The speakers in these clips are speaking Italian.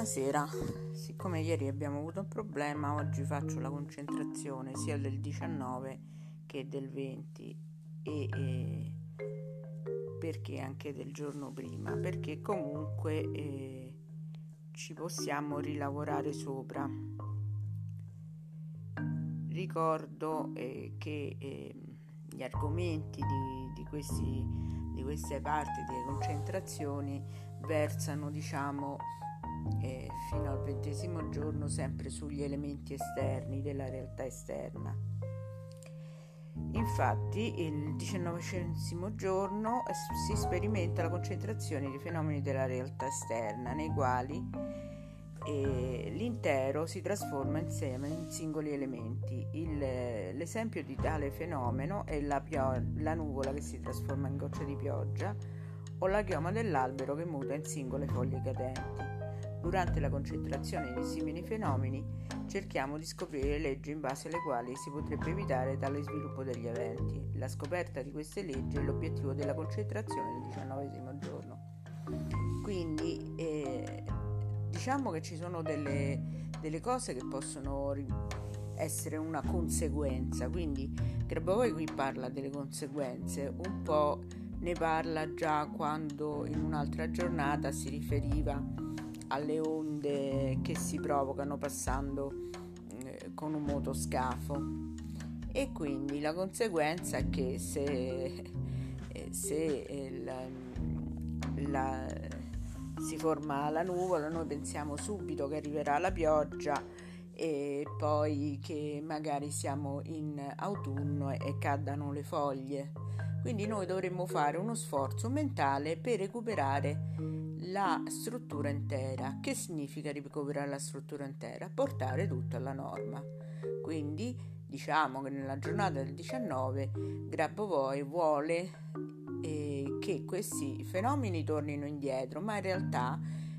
Buonasera, siccome ieri abbiamo avuto un problema, oggi faccio la concentrazione sia del 19 che del 20 e, e perché anche del giorno prima, perché comunque eh, ci possiamo rilavorare sopra. Ricordo eh, che eh, gli argomenti di, di, questi, di queste parti delle concentrazioni versano, diciamo, eh, fino al ventesimo giorno sempre sugli elementi esterni della realtà esterna. Infatti il diciannovesimo giorno si sperimenta la concentrazione di fenomeni della realtà esterna nei quali eh, l'intero si trasforma insieme in singoli elementi. Il, l'esempio di tale fenomeno è la, pio- la nuvola che si trasforma in goccia di pioggia o la chioma dell'albero che muta in singole foglie cadenti. Durante la concentrazione di simili fenomeni cerchiamo di scoprire leggi in base alle quali si potrebbe evitare tale sviluppo degli eventi. La scoperta di queste leggi è l'obiettivo della concentrazione del diciannovesimo giorno. Quindi eh, diciamo che ci sono delle, delle cose che possono essere una conseguenza, quindi Grabovoi qui parla delle conseguenze, un po' ne parla già quando in un'altra giornata si riferiva alle onde che si provocano passando eh, con un motoscafo. E quindi la conseguenza è che se, eh, se la, la, si forma la nuvola noi pensiamo subito che arriverà la pioggia e poi che magari siamo in autunno e caddano le foglie. Quindi noi dovremmo fare uno sforzo mentale per recuperare la struttura intera. Che significa recuperare la struttura intera? Portare tutto alla norma. Quindi diciamo che nella giornata del 19 Grabovoi vuole eh, che questi fenomeni tornino indietro, ma in realtà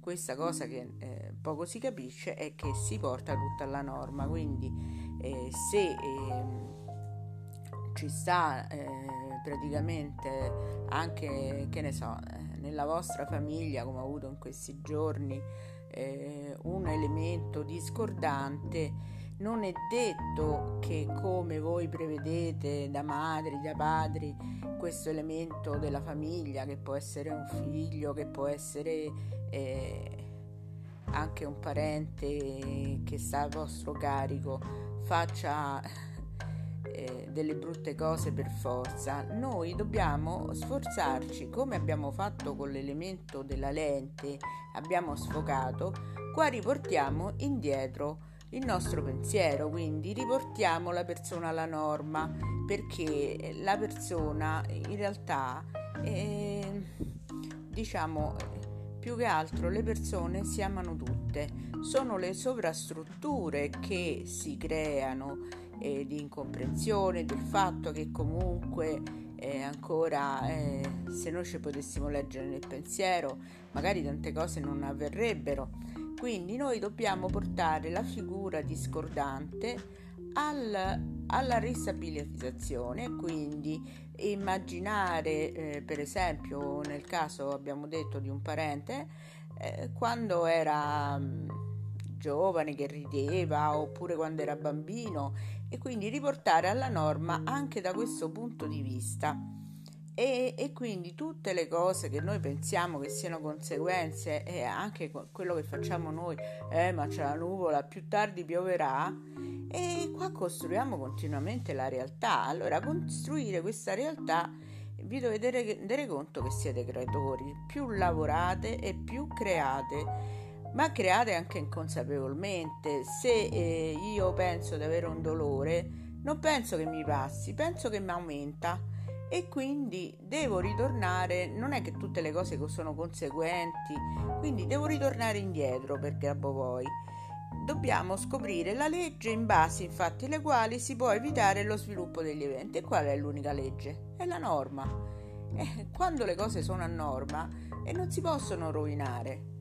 questa cosa che eh, poco si capisce è che si porta tutto alla norma. Quindi eh, se ehm, ci sta eh, praticamente anche, che ne so, eh, nella vostra famiglia, come ho avuto in questi giorni, eh, un elemento discordante, non è detto che come voi prevedete da madri, da padri, questo elemento della famiglia, che può essere un figlio, che può essere eh, anche un parente che sta a vostro carico, faccia delle brutte cose per forza, noi dobbiamo sforzarci, come abbiamo fatto con l'elemento della lente, abbiamo sfocato, qua riportiamo indietro il nostro pensiero, quindi riportiamo la persona alla norma, perché la persona in realtà, eh, diciamo, più che altro le persone si amano tutte, sono le sovrastrutture che si creano eh, di incomprensione del fatto che comunque eh, ancora eh, se noi ci potessimo leggere nel pensiero magari tante cose non avverrebbero. Quindi noi dobbiamo portare la figura discordante al, alla ristabilizzazione quindi immaginare eh, per esempio nel caso abbiamo detto di un parente eh, quando era mh, mm, giovane che rideva oppure quando era bambino e quindi riportare alla norma anche da questo punto di vista. E, e, quindi tutte le cose che noi pensiamo che siano conseguenze e anche quello che facciamo noi, eh ma c'è la nuvola, più tardi pioverà, e qua costruiamo continuamente la realtà. Allora costruire questa realtà vi dovete rendere conto che siete creatori, più lavorate e più create ma create anche inconsapevolmente. Se eh, io penso di avere un dolore, non penso che mi passi, penso che mi aumenta e quindi devo ritornare, non è che tutte le cose sono conseguenti, quindi devo ritornare indietro per Grabovoi. Dobbiamo scoprire la legge in base infatti alle quali si può evitare lo sviluppo degli eventi. E qual è l'unica legge? È la norma. Eh, quando le cose sono a norma e non si possono rovinare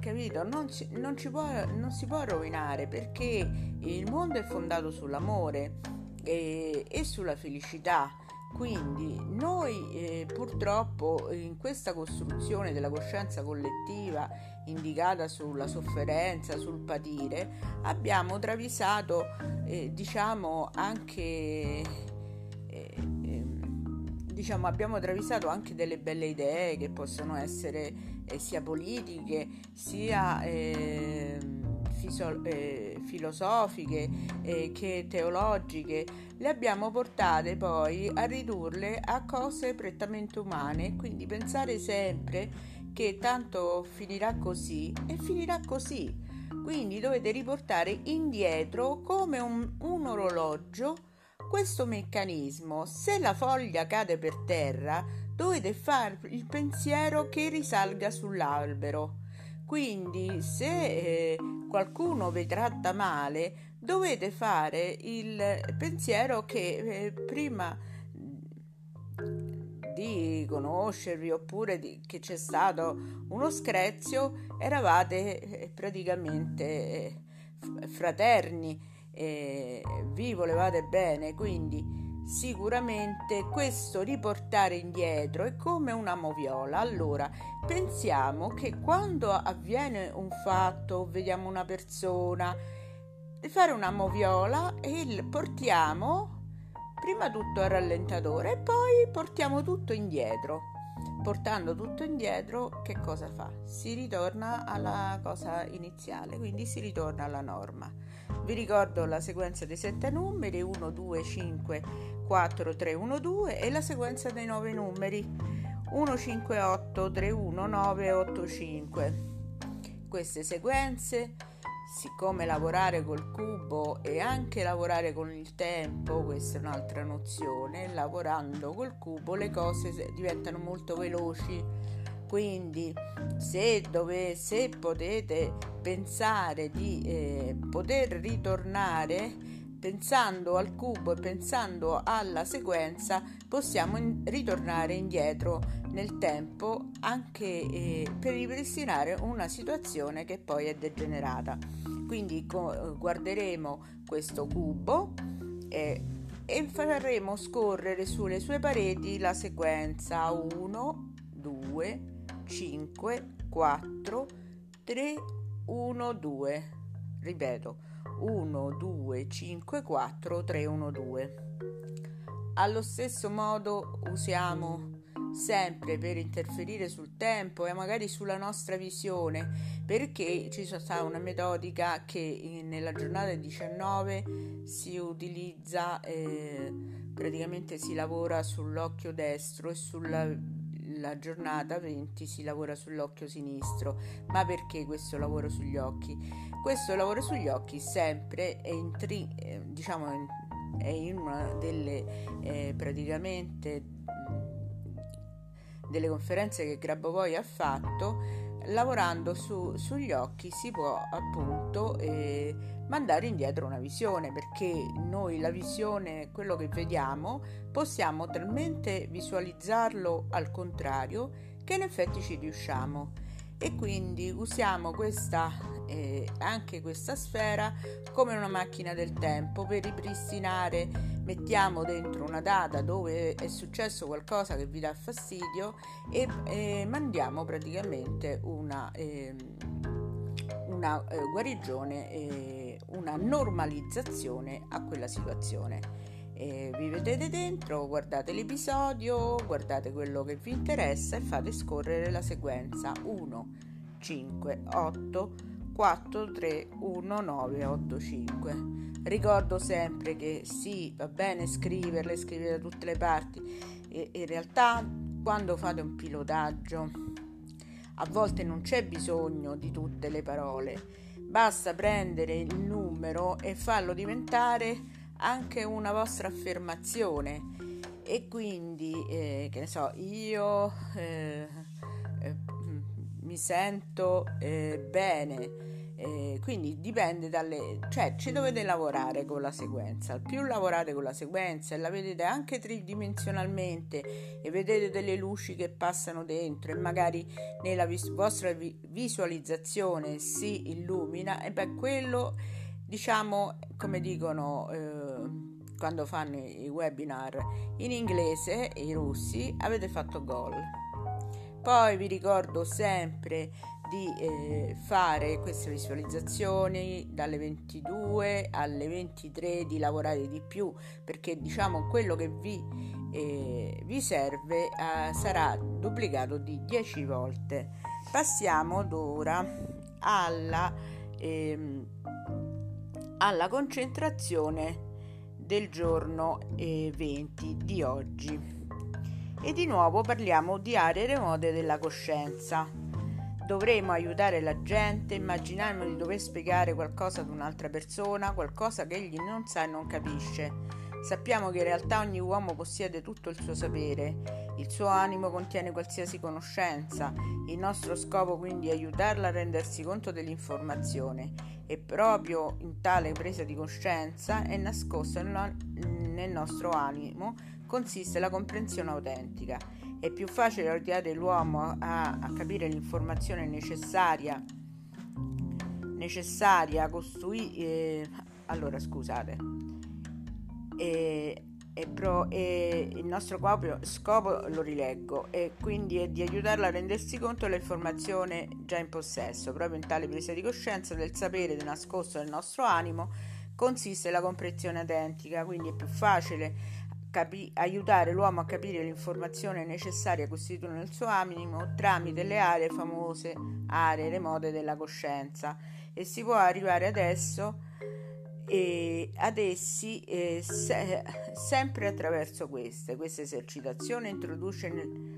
capito? Non, ci, non, può, non, si può rovinare perché il mondo è fondato sull'amore e, e sulla felicità. Quindi noi eh, purtroppo in questa costruzione della coscienza collettiva indicata sulla sofferenza, sul patire, abbiamo travisato eh, diciamo anche eh, ehm, diciamo abbiamo travisato anche delle belle idee che possono essere eh, sia politiche sia ehm, fiso- eh, filosofiche eh, che teologiche, le abbiamo portate poi a ridurle a cose prettamente umane, quindi pensare sempre che tanto finirà così e finirà così. Quindi dovete riportare indietro come un, un orologio questo meccanismo. Se la foglia cade per terra, dovete fare il pensiero che risalga sull'albero. Quindi se eh, qualcuno vi tratta male, dovete fare il pensiero che eh, prima di conoscervi oppure di, che c'è stato uno screzio, eravate eh, praticamente fraterni, eh, vi volevate bene, quindi sicuramente questo riportare indietro è come una moviola. Allora, pensiamo che quando avviene un fatto, vediamo una persona, fare una moviola e portiamo prima tutto al rallentatore e poi portiamo tutto indietro. Portando tutto indietro, che cosa fa? Si ritorna alla cosa iniziale, quindi si ritorna alla norma. Vi ricordo la sequenza dei sette numeri 1, 2, 5, 4, 3, 1, 2 e la sequenza dei nove numeri 1, 5, 8, 3, 1, 9, 8, 5. Queste sequenze, siccome lavorare col cubo e anche lavorare con il tempo, questa è un'altra nozione, lavorando col cubo le cose diventano molto veloci quindi se, dove, se potete pensare di eh, poter ritornare pensando al cubo e pensando alla sequenza possiamo in- ritornare indietro nel tempo anche eh, per ripristinare una situazione che poi è degenerata quindi co- guarderemo questo cubo eh, e faremo scorrere sulle sue pareti la sequenza 1 2 5, 4, 3, 1, 2. Ripeto, 1, 2, 5, 4, 3, 1, 2. Allo stesso modo usiamo sempre per interferire sul tempo e magari sulla nostra visione perché ci sta una metodica che nella giornata 19 si utilizza eh, praticamente si lavora sull'occhio destro e sulla la giornata 20 si lavora sull'occhio sinistro. Ma perché questo lavoro sugli occhi? Questo lavoro sugli occhi sempre è in, tri, eh, diciamo, è in una delle eh, praticamente delle conferenze che Grabovoi ha fatto lavorando su, sugli occhi si può appunto eh, mandare indietro una visione perché noi la visione, quello che vediamo, possiamo talmente visualizzarlo al contrario che in effetti ci riusciamo e quindi usiamo questa, eh, anche questa sfera come una macchina del tempo per ripristinare, mettiamo dentro una data dove è successo qualcosa che vi dà fastidio e eh, mandiamo praticamente una, eh, una guarigione, eh, una normalizzazione a quella situazione. E vi vedete dentro, guardate l'episodio, guardate quello che vi interessa e fate scorrere la sequenza 1, 5, 8, 4, 3, 1, 9, 8, 5. Ricordo sempre che sì, va bene scriverle, scrivere da tutte le parti. E in realtà quando fate un pilotaggio a volte non c'è bisogno di tutte le parole, basta prendere il numero e farlo diventare anche una vostra affermazione. E quindi eh, che ne so io eh, eh, mi sento eh, bene. Eh, quindi dipende dalle cioè ci dovete lavorare con la sequenza. Più lavorate con la sequenza e la vedete anche tridimensionalmente e vedete delle luci che passano dentro e magari nella vis- vostra vi- visualizzazione si illumina e beh quello diciamo come dicono eh, quando fanno i webinar in inglese, i russi, avete fatto gol. Poi vi ricordo sempre di eh, fare queste visualizzazioni dalle 22 alle 23 di lavorare di più perché diciamo quello che vi, eh, vi serve eh, sarà duplicato di 10 volte passiamo ora alla, ehm, alla concentrazione del giorno eh, 20 di oggi e di nuovo parliamo di aree remote della coscienza dovremo aiutare la gente, immaginiamo di dover spiegare qualcosa ad un'altra persona, qualcosa che egli non sa e non capisce. Sappiamo che in realtà ogni uomo possiede tutto il suo sapere, il suo animo contiene qualsiasi conoscenza, il nostro scopo quindi è aiutarla a rendersi conto dell'informazione. E proprio in tale presa di coscienza è nascosto nel nostro animo consiste la comprensione autentica. È più facile aiutare l'uomo a, a capire l'informazione necessaria, necessaria a costruire... Eh, allora, scusate. E, e, pro, e il nostro scopo, scopo, lo rileggo e quindi è di aiutarla a rendersi conto dell'informazione già in possesso. Proprio in tale presa di coscienza del sapere nascosto nel nostro animo consiste la comprensione autentica. Quindi è più facile capi- aiutare l'uomo a capire l'informazione necessaria costituita nel suo animo tramite le aree famose, aree remote della coscienza. E si può arrivare adesso e ad essi eh, se- sempre attraverso queste. Questa esercitazione introduce nel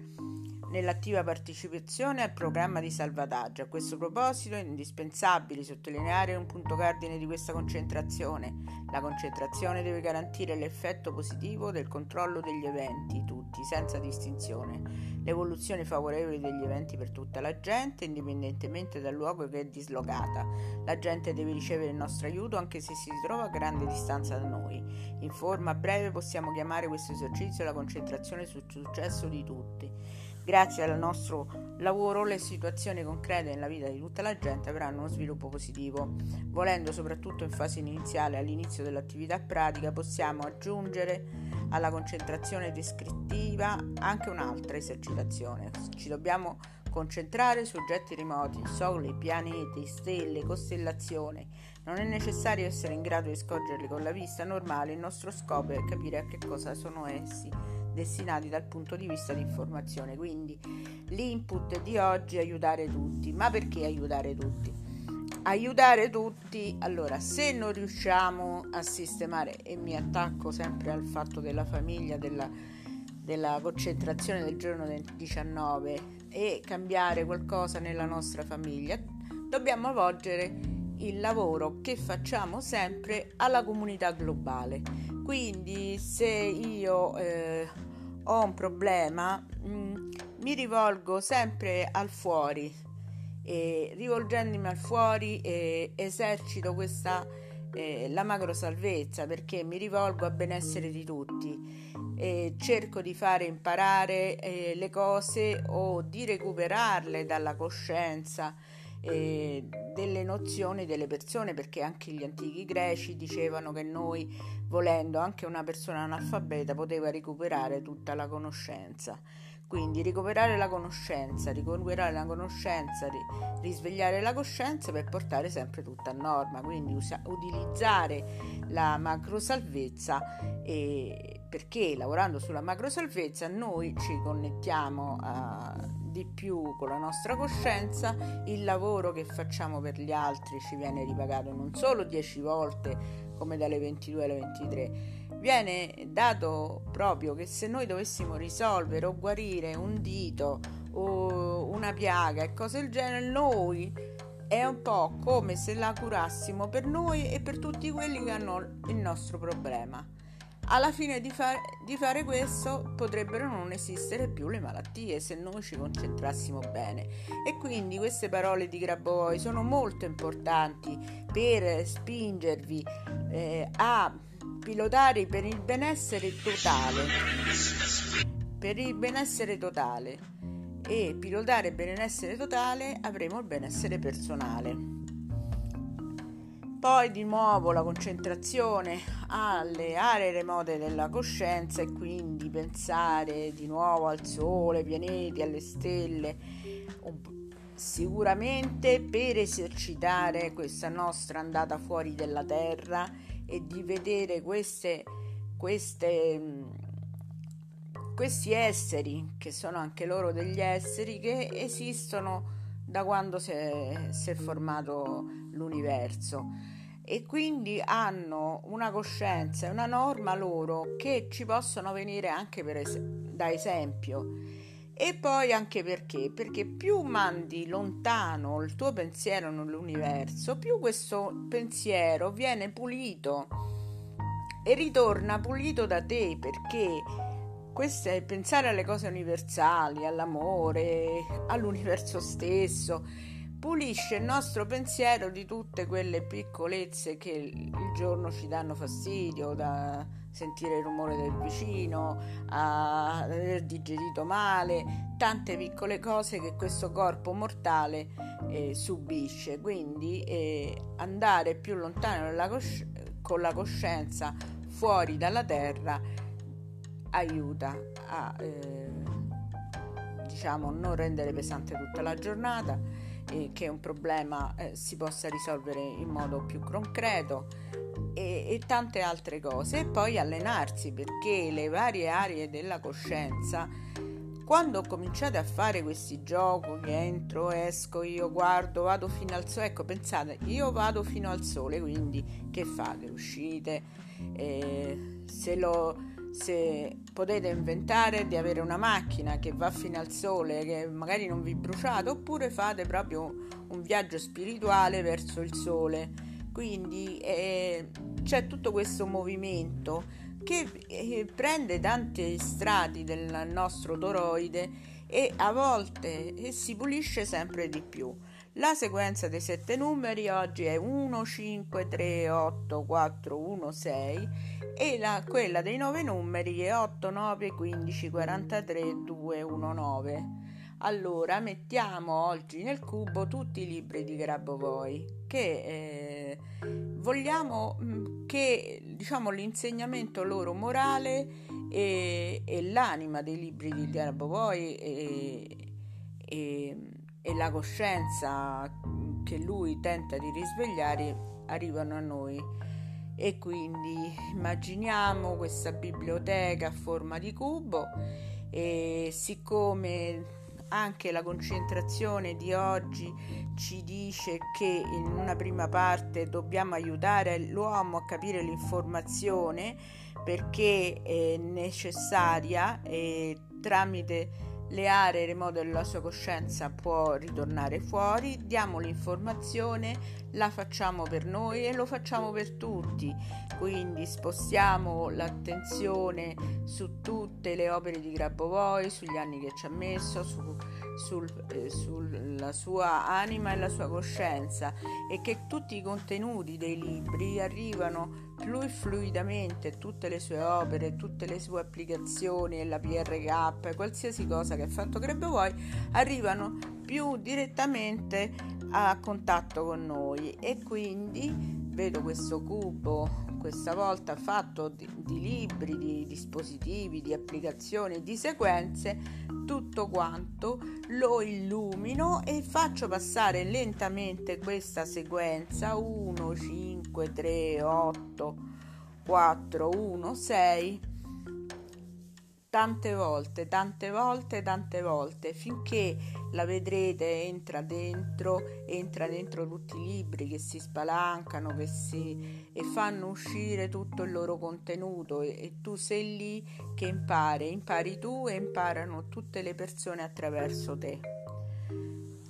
nell'attiva partecipazione al programma di salvataggio. A questo proposito è indispensabile sottolineare un punto cardine di questa concentrazione. La concentrazione deve garantire l'effetto positivo del controllo degli eventi, tutti, senza distinzione, l'evoluzione favorevole degli eventi per tutta la gente, indipendentemente dal luogo che è dislocata. La gente deve ricevere il nostro aiuto anche se si trova a grande distanza da noi. In forma breve possiamo chiamare questo esercizio la concentrazione sul successo di tutti. Grazie al nostro lavoro le situazioni concrete nella vita di tutta la gente avranno uno sviluppo positivo. Volendo soprattutto in fase iniziale, all'inizio dell'attività pratica, possiamo aggiungere alla concentrazione descrittiva anche un'altra esercitazione. Ci dobbiamo concentrare su oggetti remoti, sole, pianeti, stelle, costellazioni. Non è necessario essere in grado di scorgerli con la vista normale, il nostro scopo è capire a che cosa sono essi destinati dal punto di vista di informazione. Quindi l'input di oggi è aiutare tutti. Ma perché aiutare tutti? Aiutare tutti, allora se non riusciamo a sistemare, e mi attacco sempre al fatto della famiglia, della, della concentrazione del giorno del 19 e cambiare qualcosa nella nostra famiglia, dobbiamo volgere il lavoro che facciamo sempre alla comunità globale. Quindi se io eh, ho un problema, mh, mm, mi rivolgo sempre al fuori. E rivolgendomi al fuori eh, esercito questa eh, la macro salvezza perché mi rivolgo al benessere di tutti. E cerco di fare imparare eh, le cose o di recuperarle dalla coscienza eh, delle nozioni delle persone perché anche gli antichi greci dicevano che noi volendo anche una persona analfabeta poteva recuperare tutta la conoscenza. Quindi recuperare la conoscenza, recuperare la conoscenza, risvegliare la coscienza per portare sempre tutto a norma, quindi usa- utilizzare la macro salvezza e perché lavorando sulla macro salvezza noi ci connettiamo a di più con la nostra coscienza, il lavoro che facciamo per gli altri ci viene ripagato non solo 10 volte come dalle 22 alle 23, viene dato proprio che se noi dovessimo risolvere o guarire un dito o una piaga e cose del genere, noi è un po' come se la curassimo per noi e per tutti quelli che hanno il nostro problema alla fine di, far, di, fare questo potrebbero non esistere più le malattie se noi ci concentrassimo bene. E quindi queste parole di Grabovoi sono molto importanti per spingervi eh, a pilotare per il benessere totale. Per il benessere totale. E pilotare il benessere totale avremo il benessere personale Poi di nuovo la concentrazione alle aree remote della coscienza e quindi pensare di nuovo al sole, ai pianeti, alle stelle, sicuramente per esercitare questa nostra andata fuori della Terra e di vedere queste, queste, questi esseri, che sono anche loro degli esseri, che esistono da quando si è, si è formato l'universo e quindi hanno una coscienza e una norma loro che ci possono venire anche es- da esempio. E poi anche perché? Perché più mandi lontano il tuo pensiero nell'universo, più questo pensiero viene pulito e ritorna pulito da te perché questo è pensare alle cose universali, all'amore, all'universo stesso pulisce il nostro pensiero di tutte quelle piccolezze che il giorno ci danno fastidio, da sentire il rumore del vicino, a aver digerito male, tante piccole cose che questo corpo mortale eh, subisce. Quindi eh, andare più lontano cosci- con la coscienza fuori dalla terra aiuta a eh, diciamo non rendere pesante tutta la giornata eh, che un problema eh, si possa risolvere in modo più concreto e, e, tante altre cose e poi allenarsi perché le varie aree della coscienza quando cominciate a fare questi giochi entro, esco, io guardo, vado fino al sole ecco pensate io vado fino al sole quindi che fate? uscite eh, se lo se potete inventare di avere una macchina che va fino al sole, che magari non vi bruciate, oppure fate proprio un viaggio spirituale verso il sole. Quindi eh, c'è tutto questo movimento che eh, prende tanti strati del nostro toroide e a volte eh, si pulisce sempre di più. La sequenza dei sette numeri oggi è 1, 5, 3, 8, 4, 1, 6 e la, quella dei nove numeri è 8, 9, 15, 43, 2, 1, 9. Allora mettiamo oggi nel cubo tutti i libri di Grabovoi che eh, vogliamo mm, che diciamo l'insegnamento loro morale e, e l'anima dei libri di Grabovoi e, e e la coscienza che lui tenta di risvegliare arrivano a noi. E quindi immaginiamo questa biblioteca a forma di cubo e siccome anche la concentrazione di oggi ci dice che in una prima parte dobbiamo aiutare l'uomo a capire l'informazione perché è necessaria e tramite le aree remote della sua coscienza può ritornare fuori, diamo l'informazione, la facciamo per noi e lo facciamo per tutti. Quindi spostiamo l'attenzione su tutte le opere di Grabovoi, sugli anni che ci ha messo, su, sul, eh, sulla sua anima e la sua coscienza e che tutti i contenuti dei libri arrivano più fluidamente tutte le sue opere, tutte le sue applicazioni, la PRK, qualsiasi cosa che ha fatto Grabovoi arrivano più direttamente a contatto con noi. E quindi vedo questo cubo questa volta fatto di, di, libri, di dispositivi, di applicazioni, di sequenze, tutto quanto lo illumino e faccio passare lentamente questa sequenza. 1, 5, 3, 8, 4, 1, 6 tante volte, tante volte, tante volte, finché la vedrete entra dentro, entra dentro tutti i libri che si spalancano che si, e fanno uscire tutto il loro contenuto e, e tu sei lì che impari, impari tu e imparano tutte le persone attraverso te.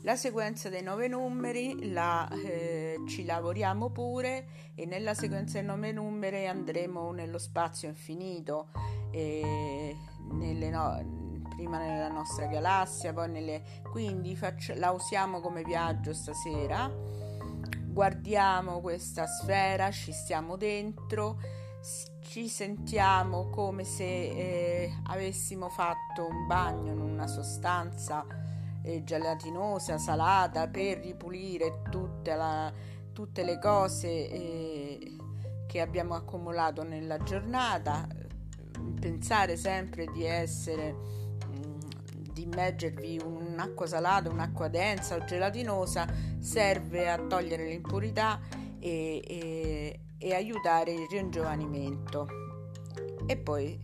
La sequenza dei nove numeri la, eh, ci lavoriamo pure e nella sequenza dei nove numeri andremo nello spazio infinito. Eh, nelle no- prima nella nostra galassia, poi nelle... quindi faccio, la usiamo come viaggio stasera. Guardiamo questa sfera, ci stiamo dentro, ci sentiamo come se eh, avessimo fatto un bagno in una sostanza eh, gelatinosa, salata per ripulire la tutte le cose eh, che abbiamo accumulato nella giornata, pensare sempre di essere, mm, di immergervi un'acqua salata, un'acqua densa o gelatinosa serve a togliere l'impurità e, e, e aiutare il ringiovanimento. E poi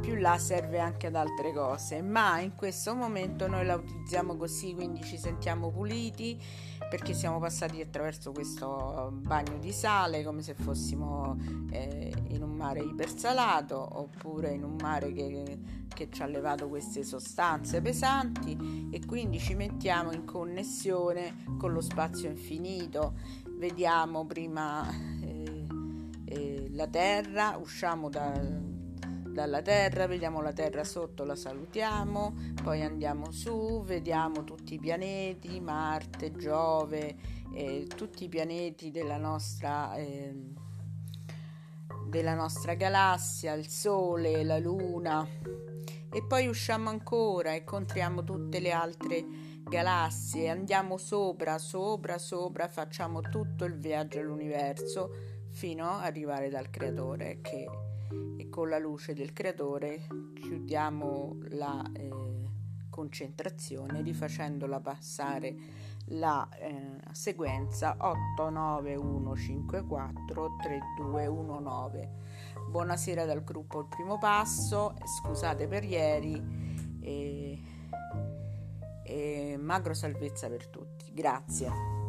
più là serve anche ad altre cose, ma in questo momento noi la utilizziamo così, quindi ci sentiamo puliti perché siamo passati attraverso questo bagno di sale come se fossimo eh, in un mare ipersalato oppure in un mare che, che ci ha levato queste sostanze pesanti e quindi ci mettiamo in connessione con lo spazio infinito. Vediamo prima eh, eh, la terra, usciamo da dalla Terra, vediamo la Terra sotto, la salutiamo, poi andiamo su, vediamo tutti i pianeti, Marte, Giove, eh, tutti i pianeti della nostra, eh, della nostra galassia, il Sole, la Luna. E poi usciamo ancora e incontriamo tutte le altre galassie, andiamo sopra, sopra, sopra, facciamo tutto il viaggio all'universo fino ad arrivare dal creatore che e con la luce del creatore chiudiamo la eh, concentrazione rifacendola passare la eh, sequenza 89154 3219 buonasera dal gruppo il primo passo scusate per ieri e, e magro salvezza per tutti. Grazie